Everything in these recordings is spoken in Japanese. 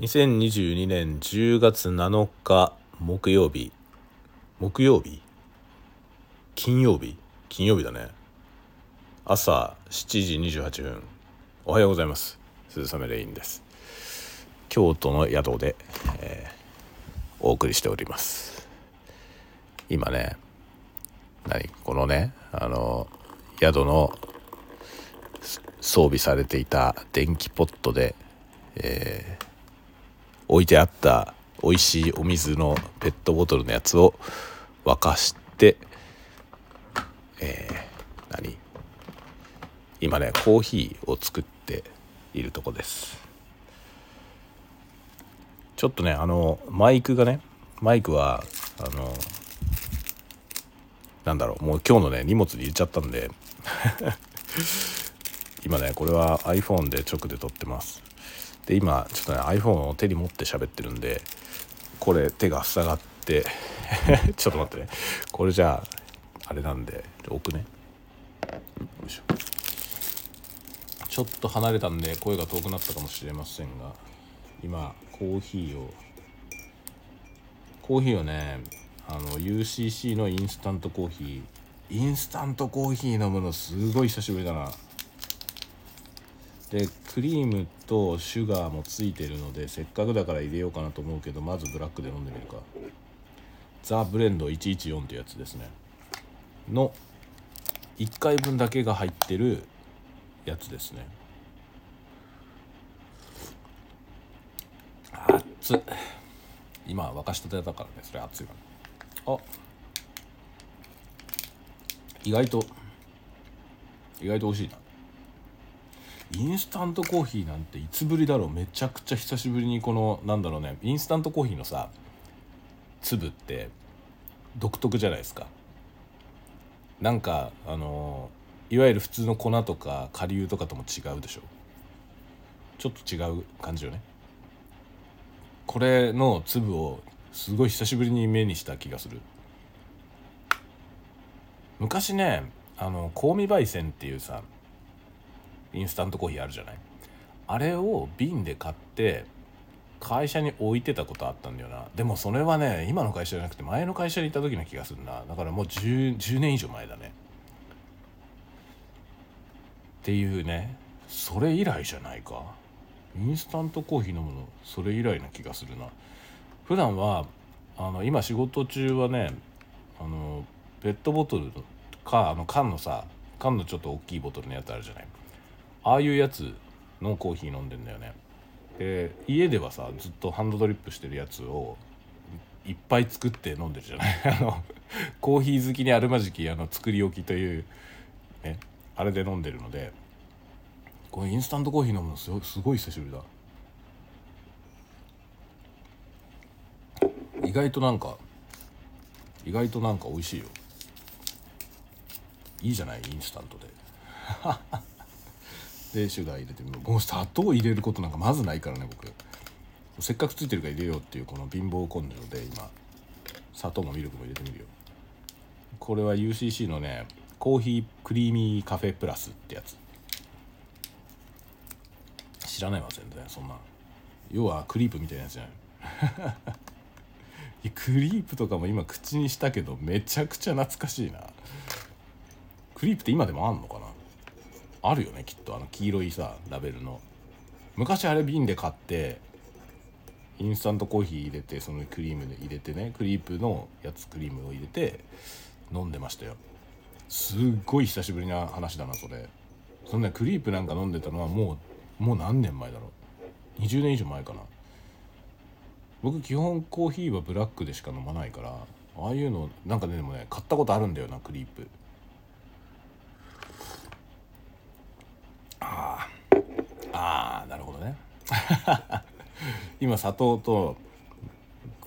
2022年10月7日木曜日。木曜日？金曜日？金曜日だね。朝7時28分おはようございます。鈴雨レインです。京都の宿で、えーお送りしております。今ね何？このねあの宿の装備されていた電気ポットで、えー置いてあった美味しいお水のペットボトルのやつを沸かしてえー何？今ねコーヒーを作っているとこです。ちょっとねあのマイクがねマイクはあのなんだろうもう今日のね荷物に入れちゃったんで 今ねこれは iPhone で直で撮ってます。で今ちょっとね iPhone を手に持って喋ってるんでこれ手が塞がって ちょっと待ってね。これじゃああれなんで置くね。よいしょ。ちょっと離れたんで声が遠くなったかもしれませんが今コーヒーをコーヒーをねあの UCC のインスタントコーヒー。インスタントコーヒー飲むのすごい久しぶりだな。でクリームとシュガーもついてるのでせっかくだから入れようかなと思うけどまずブラックで飲んでみるか。ザ・ブレンド114ってやつですね。の1回分だけが入ってるやつですね。熱っ。今沸かしたてだからねそれ熱いからあ。意外と意外と美味しいな。インスタントコーヒーなんていつぶりだろう。めちゃくちゃ久しぶりにこのなんだろうね。インスタントコーヒーのさ粒って独特じゃないですか。なんかあのいわゆる普通の粉とか顆粒とかとも違うでしょ。ちょっと違う感じよね。これの粒をすごい久しぶりに目にした気がする。昔ねあの香味焙煎っていうさインスタントコーヒーあるじゃない？あれを瓶で買って会社に置いてたことあったんだよな。でもそれはね今の会社じゃなくて前の会社にいた時の気がするな。だからもう 10, 10年以上前だね。っていうね。それ以来じゃないか。インスタントコーヒー飲むのそれ以来な気がするな。普段はあの今仕事中はねあのペットボトルかあの缶のさ缶のちょっと大きいボトルのやつあるじゃない？ああいうやつのコーヒー飲んでんだよね。で家ではさずっとハンドドリップしてるやつをいっぱい作って飲んでるじゃない？あのコーヒー好きにあるまじきあの作り置きというねあれで飲んでるのでこれインスタントコーヒー飲むのすごすごい久しぶりだ。意外となんか意外となんか美味しいよ。いいじゃない？インスタントで。でシュガー入れてみるもう砂糖入れることなんかまずないからね僕。せっかくついてるから入れようっていうこの貧乏根性で今砂糖もミルクも入れてみるよ。これは UCC のねコーヒークリーミーカフェプラスってやつ。知らないわ全然。そんな。要はクリープみたいなやつじゃない。クリープとかも今口にしたけどめちゃくちゃ懐かしいな。クリープって今でもあんのかな？あるよねきっとあの黄色いさラベルの。昔あれ瓶で買ってインスタントコーヒー入れてそのクリームで入れてねクリープのやつクリームを入れて飲んでましたよ。すっごい久しぶりな話だなそれ。そんなクリープなんか飲んでたのはもうもう何年前だろう。20年以上前かな。僕基本コーヒーはブラックでしか飲まないからああいうのなんかねでもね買ったことあるんだよなクリープあああなるほどね。今砂糖と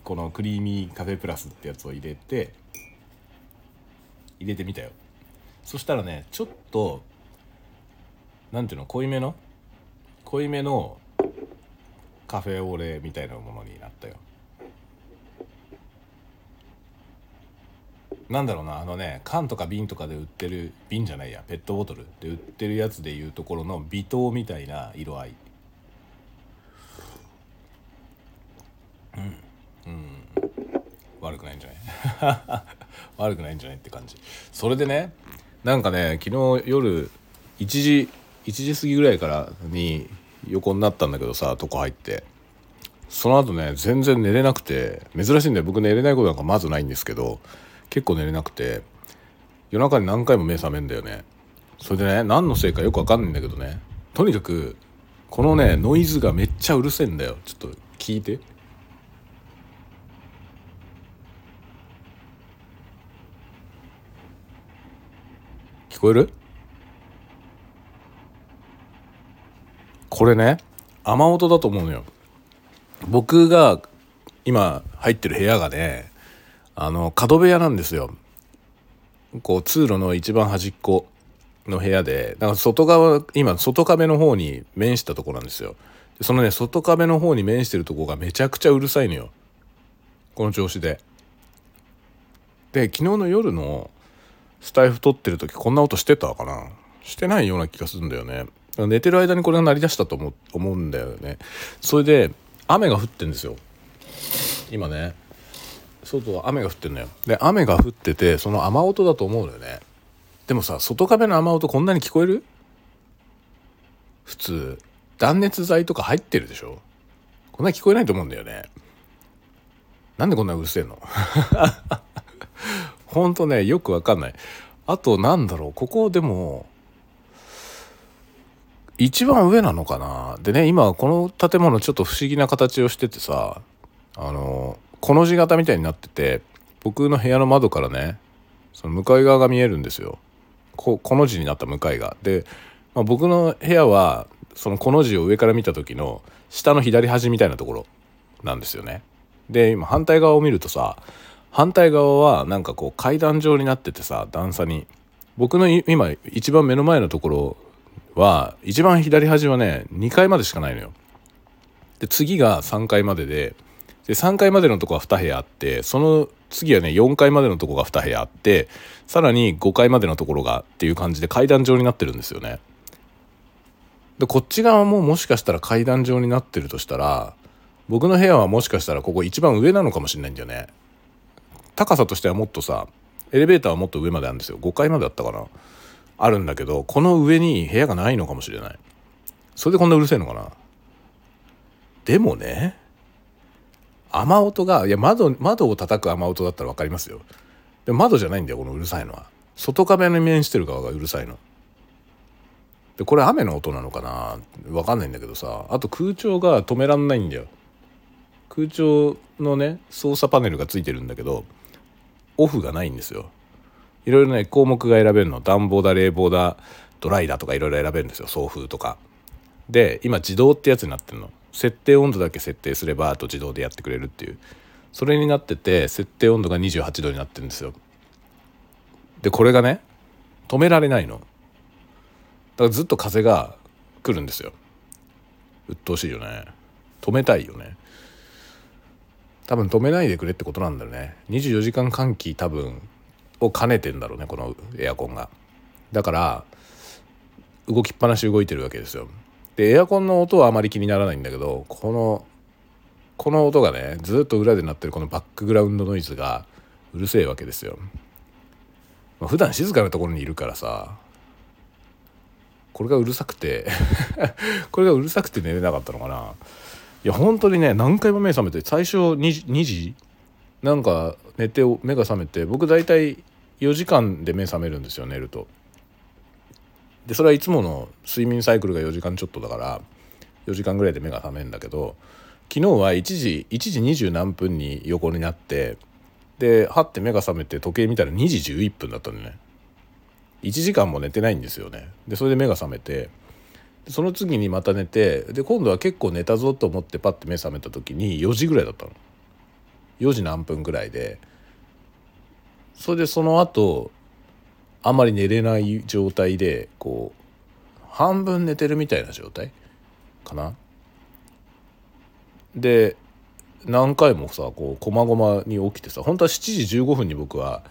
このクリーミーカフェプラスってやつを入れて入れてみたよ。そしたらねちょっと何ていうの濃いめの濃いめのカフェオレみたいなものになったよ。なんだろうなあのね缶とか瓶とかで売ってる瓶じゃないやペットボトルで売ってるやつでいうところの微糖みたいな色合い。うん、うん、悪くないんじゃない？悪くないんじゃないって感じ。それでねなんかね昨日夜1時1時過ぎぐらいからに横になったんだけどさ床入って。その後ね全然寝れなくて珍しいんだよ。僕寝れないことなんかまずないんですけど結構寝れなくて夜中に何回も目覚めんだよね。それでね何のせいかよくわかんないんだけどね。とにかくこのねノイズがめっちゃうるせえんだよ。ちょっと聞いて。聞こえる？これね雨音だと思うのよ。僕が今入ってる部屋がねあの角部屋なんですよ。こう通路の一番端っこの部屋でだか外側今外壁の方に面したとこなんですよ。そのね外壁の方に面してるとこがめちゃくちゃうるさいのよ。この調子で。で昨日の夜のスタイフ撮ってる時こんな音してたかな？してないような気がするんだよね。寝てる間にこれが鳴り出したと思思うんだよね。それで雨が降ってんですよ。今ね。外は雨が降ってんのよ。で雨が降っててその雨音だと思うのよね。でもさ外壁の雨音こんなに聞こえる？普通。断熱材とか入ってるでしょ？こんな聞こえないと思うんだよね。なんでこんなうるせえの？ほんとねよくわかんない。あとなんだろうここでも一番上なのかな。でね今この建物ちょっと不思議な形をしててさあのこの字型みたいになってて僕の部屋の窓からねその向かい側が見えるんですよ。ここの字になった向かいが。で、まあ、僕の部屋はそのこの字を上から見た時の下の左端みたいなところなんですよね。で今反対側を見るとさ反対側はなんかこう階段状になっててさ段差に。僕の今一番目の前のところは一番左端はね2階までしかないのよ。で次が3階まででで3階までのとこは2部屋あってその次はね4階までのとこが2部屋あってさらに5階までのところがっていう感じで階段状になってるんですよね。でこっち側ももしかしたら階段状になってるとしたら僕の部屋はもしかしたらここ一番上なのかもしれないんだよね。高さとしてはもっとさエレベーターはもっと上まであるんですよ。5階まであったかな。あるんだけどこの上に部屋がないのかもしれない。それでこんなうるせえのかな。でもね雨音がいや窓窓を叩く雨音だったら分かりますよ。でも窓じゃないんだよこのうるさいのは。外壁に面してる側がうるさいの。でこれ雨の音なのかな？分かんないんだけどさ。あと空調が止めらんないんだよ。空調のね操作パネルがついてるんだけどオフがないんですよ。いろいろね項目が選べるの。暖房だ冷房だドライだとかいろいろ選べるんですよ。送風とか。で今自動ってやつになってるの。設定温度だけ設定すればあと自動でやってくれるっていう。それになってて設定温度が28度になってるんですよ。でこれがね止められないの。だからずっと風が来るんですよ。鬱陶しいよね。止めたいよね。多分止めないでくれってことなんだよね。24時間換気多分を兼ねてんだろうねこのエアコンが。だから動きっぱなし動いてるわけですよ。でエアコンの音はあまり気にならないんだけどこのこの音がねずっと裏で鳴ってるこのバックグラウンドノイズがうるせえわけですよ、まあ、普段静かなところにいるからさこれがうるさくて これがうるさくて寝れなかったのかないや本当にね何回も目覚めて最初 2, 2時なんか寝て目が覚めて僕大体4時間で目覚めるんですよ寝ると。でそれはいつもの睡眠サイクルが4時間ちょっとだから4時間ぐらいで目が覚めるんだけど昨日は1時1時20何分に横になってではって目が覚めて時計見たら2時11分だったんでね。1時間も寝てないんですよね。でそれで目が覚めてその次にまた寝てで今度は結構寝たぞと思ってパッて目覚めた時に4時ぐらいだったの。4時何分ぐらいで。それでその後あんまり寝れない状態でこう半分寝てるみたいな状態かな。で何回もさこうこまごまに起きてさ本当は7時15分に僕は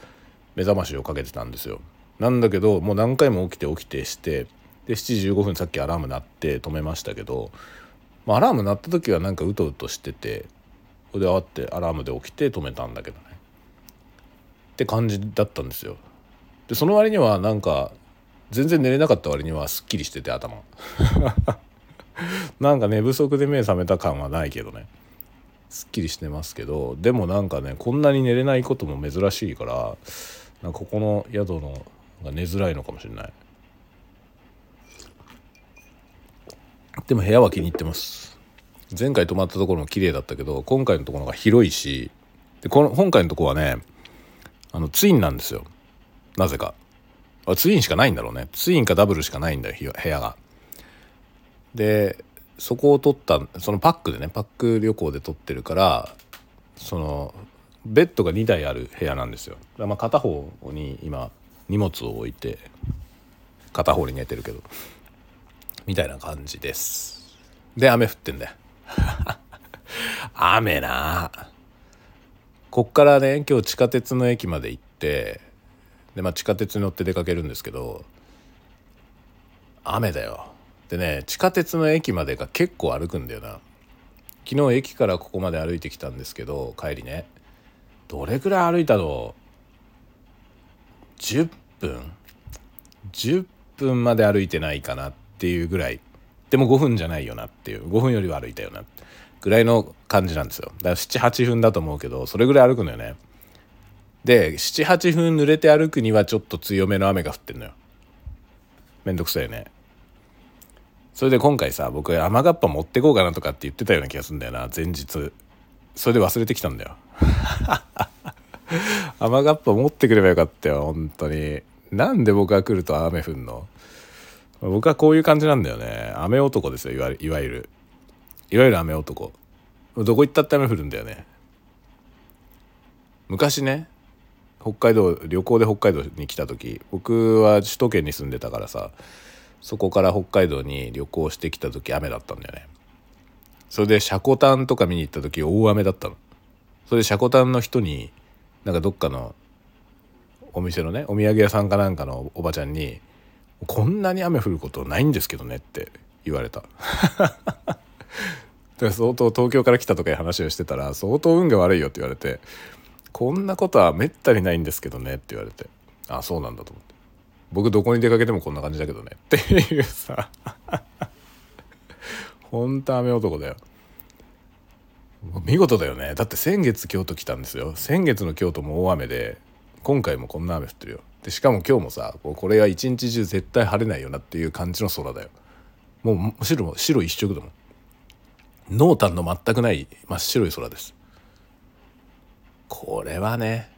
目覚ましをかけてたんですよ。なんだけどもう何回も起きて起きてしてで7時15分さっきアラーム鳴って止めましたけど、まあ、アラーム鳴った時はなんかうとうとしててそれで慌ってアラームで起きて止めたんだけどねって感じだったんですよでその割にはなんか全然寝れなかった割にはすっきりしてて頭。なんか寝不足で目覚めた感はないけどね。すっきりしてますけどでもなんかねこんなに寝れないことも珍しいからなんかここの宿のが寝づらいのかもしれない。でも部屋は気に入ってます。前回泊まったところも綺麗だったけど今回のところが広いしでこの今回のところはねあのツインなんですよ。なぜか。ツインしかないんだろうね。ツインかダブルしかないんだよ部屋が。でそこを取ったそのパックでねパック旅行で取ってるからそのベッドが2台ある部屋なんですよ。まあ片方に今荷物を置いて片方に寝てるけどみたいな感じです。で雨降ってんだよ。雨な。こっからね今日地下鉄の駅まで行ってでまあ地下鉄に乗って出かけるんですけど雨だよ。でね地下鉄の駅までが結構歩くんだよな。昨日駅からここまで歩いてきたんですけど帰りね。どれくらい歩いたの？10分？10分まで歩いてないかなっていうぐらい。でも5分じゃないよなっていう。5分よりは歩いたよな。ぐらいの感じなんですよ。だから78分だと思うけどそれぐらい歩くのよね。で78分濡れて歩くにはちょっと強めの雨が降ってんのよ。めんどくさいよね。それで今回さ僕雨がっぱ持ってこうかなとかって言ってたような気がするんだよな前日。それで忘れてきたんだよ。雨がっぱ持ってくればよかったよ本当に。なんで僕が来ると雨降んの？僕はこういう感じなんだよね。雨男ですよいわいわゆる。いわゆる雨男。どこ行ったって雨降るんだよね。昔ね北海道旅行で北海道に来た時僕は首都圏に住んでたからさそこから北海道に旅行してきた時雨だったんだよね。それでシャコタンとか見に行った時大雨だったの。それでシャコタンの人になんかどっかのお店のねお土産屋さんかなんかのおばちゃんに「こんなに雨降ることないんですけどね」って言われた。で相当東京から来たとかいう話をしてたら相当運が悪いよって言われてこんなことはめったにないんですけどねって言われて。あそうなんだと思って。僕どこに出かけてもこんな感じだけどねっていうさ。ほんと雨男だよ。見事だよね。だって先月京都来たんですよ。先月の京都も大雨で今回もこんな雨降ってるよ。でしかも今日もさこれは一日中絶対晴れないよなっていう感じの空だよ。もうむしろ白一色だもん。濃淡の全くない真っ白い空です。これはね。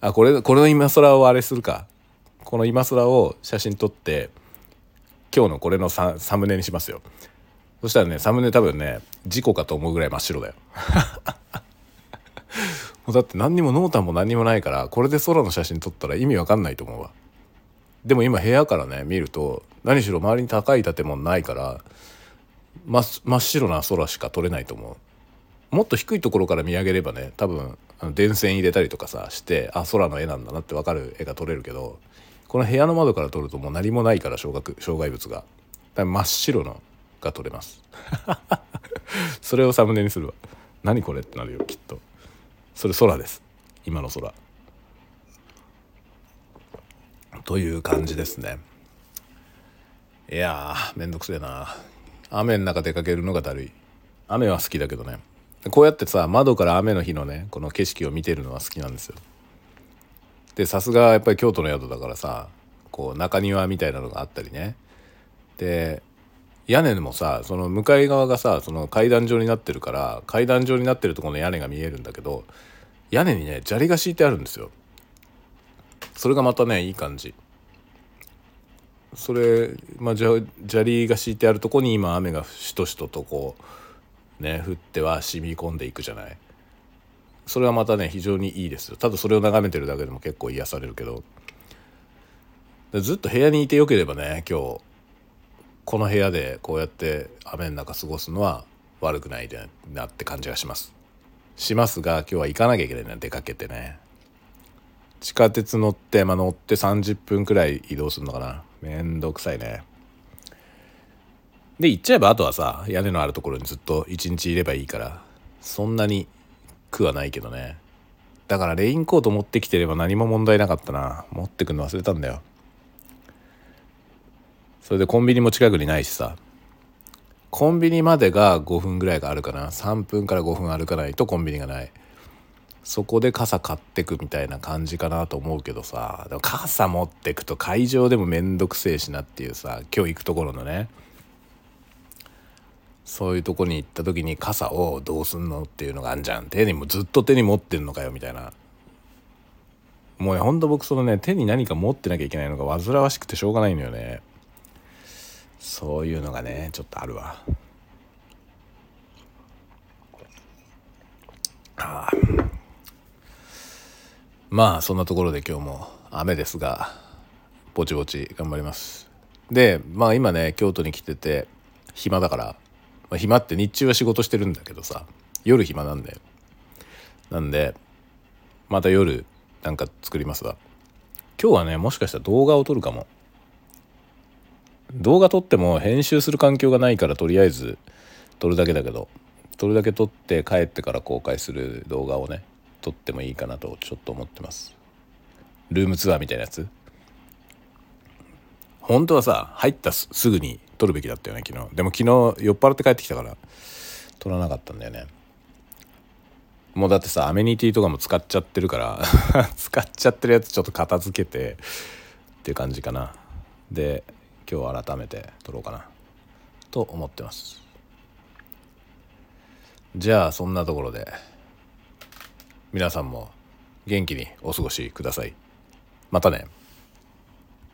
あこれこれの今空をあれするか。この今空を写真撮って今日のこれのササムネにしますよ。そしたらねサムネ多分ね事故かと思うぐらい真っ白だよ。もうだって何にも濃淡も何にもないからこれで空の写真撮ったら意味わかんないと思うわ。でも今部屋からね見ると何しろ周りに高い建物ないから真っ白な空しか撮れないと思う。もっと低いところから見上げればね多分電線入れたりとかさしてあ空の絵なんだなって分かる絵が撮れるけどこの部屋の窓から撮るともう何もないから障害障害物が。真っ白のが撮れます。それをサムネにするわ。何これってなるよきっと。それ空です。今の空。という感じですね。いやーめんどくせえな。雨の中出かけるのがだるい。雨は好きだけどね。こうやってさ窓から雨の日のねこの景色を見てるのは好きなんですよ。でさすがやっぱり京都の宿だからさこう中庭みたいなのがあったりね。で屋根もさその向かい側がさその階段状になってるから階段状になってるところの屋根が見えるんだけど屋根にね砂利が敷いてあるんですよ。それがまたねいい感じ。それ、まあ、砂利が敷いてあるとこに今雨がしとしととこうね降っては染み込んでいくじゃない？それはまたね非常にいいですよ。ただそれを眺めてるだけでも結構癒されるけど。ずっと部屋にいてよければね今日この部屋でこうやって雨の中過ごすのは悪くないでなって感じがします。しますが今日は行かなきゃいけないな出かけてね。地下鉄乗って、まあ、乗って30分くらい移動するのかな。めんどくさいね。で行っちゃえばあとはさ屋根のあるところにずっと一日いればいいからそんなに苦はないけどね。だからレインコート持ってきてれば何も問題なかったな。持ってくの忘れたんだよ。それでコンビニも近くにないしさ。コンビニまでが5分ぐらいがあるかな。3分から5分歩かないとコンビニがない。そこで傘買ってくみたいな感じかなと思うけどさ。でも傘持ってくと会場でもめんどくせえしなっていうさ今日行くところのね。そういうとこに行った時に傘をどうすんのっていうのがあんじゃん。手にもずっと手に持ってんのかよみたいな。もうねほんと僕そのね手に何か持ってなきゃいけないのが煩わしくてしょうがないのよね。そういうのがねちょっとあるわ。あまあそんなところで今日も雨ですがぼちぼち頑張ります。でまあ今ね京都に来てて暇だからまあ、暇って日中は仕事してるんだけどさ夜暇なんだよ。なんでまた夜なんか作りますわ。今日はねもしかしたら動画を撮るかも。動画撮っても編集する環境がないからとりあえず撮るだけだけど撮るだけ撮って帰ってから公開する動画をね撮ってもいいかなとちょっと思ってます。ルームツアーみたいなやつ。本当はさ入ったすぐに撮るべきだったよね昨日。でも昨日酔っ払って帰ってきたから撮らなかったんだよね。もうだってさアメニティとかも使っちゃってるから 使っちゃってるやつちょっと片付けてっていう感じかな。で今日改めて撮ろうかな。と思ってます。じゃあそんなところで皆さんも元気にお過ごしください。またね。